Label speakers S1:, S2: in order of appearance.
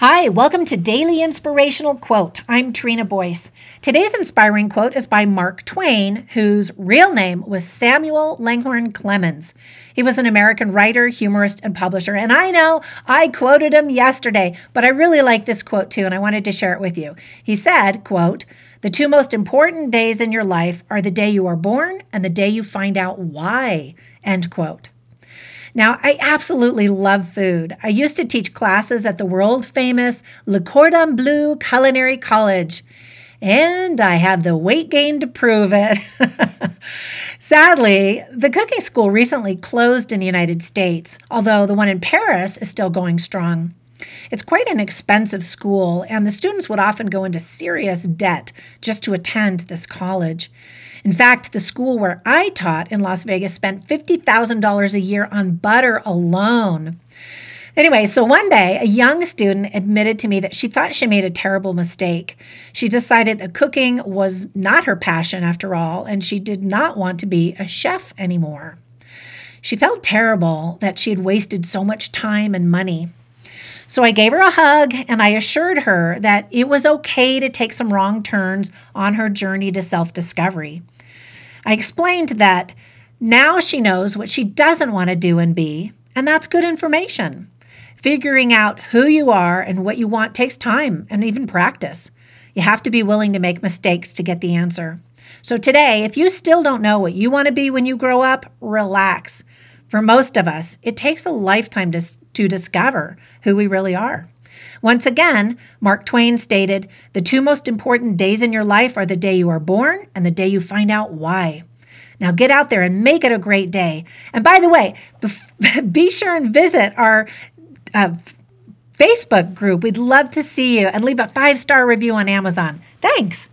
S1: Hi, welcome to Daily Inspirational Quote. I'm Trina Boyce. Today's inspiring quote is by Mark Twain, whose real name was Samuel Langhorne Clemens. He was an American writer, humorist, and publisher. And I know I quoted him yesterday, but I really like this quote too, and I wanted to share it with you. He said, quote, the two most important days in your life are the day you are born and the day you find out why, end quote. Now, I absolutely love food. I used to teach classes at the world famous Le Cordon Bleu Culinary College, and I have the weight gain to prove it. Sadly, the cooking school recently closed in the United States, although the one in Paris is still going strong. It's quite an expensive school, and the students would often go into serious debt just to attend this college. In fact, the school where I taught in Las Vegas spent $50,000 a year on butter alone. Anyway, so one day a young student admitted to me that she thought she made a terrible mistake. She decided that cooking was not her passion after all, and she did not want to be a chef anymore. She felt terrible that she had wasted so much time and money. So I gave her a hug and I assured her that it was okay to take some wrong turns on her journey to self discovery. I explained that now she knows what she doesn't want to do and be, and that's good information. Figuring out who you are and what you want takes time and even practice. You have to be willing to make mistakes to get the answer. So, today, if you still don't know what you want to be when you grow up, relax. For most of us, it takes a lifetime to, to discover who we really are. Once again, Mark Twain stated The two most important days in your life are the day you are born and the day you find out why. Now get out there and make it a great day. And by the way, be sure and visit our uh, Facebook group. We'd love to see you and leave a five star review on Amazon. Thanks.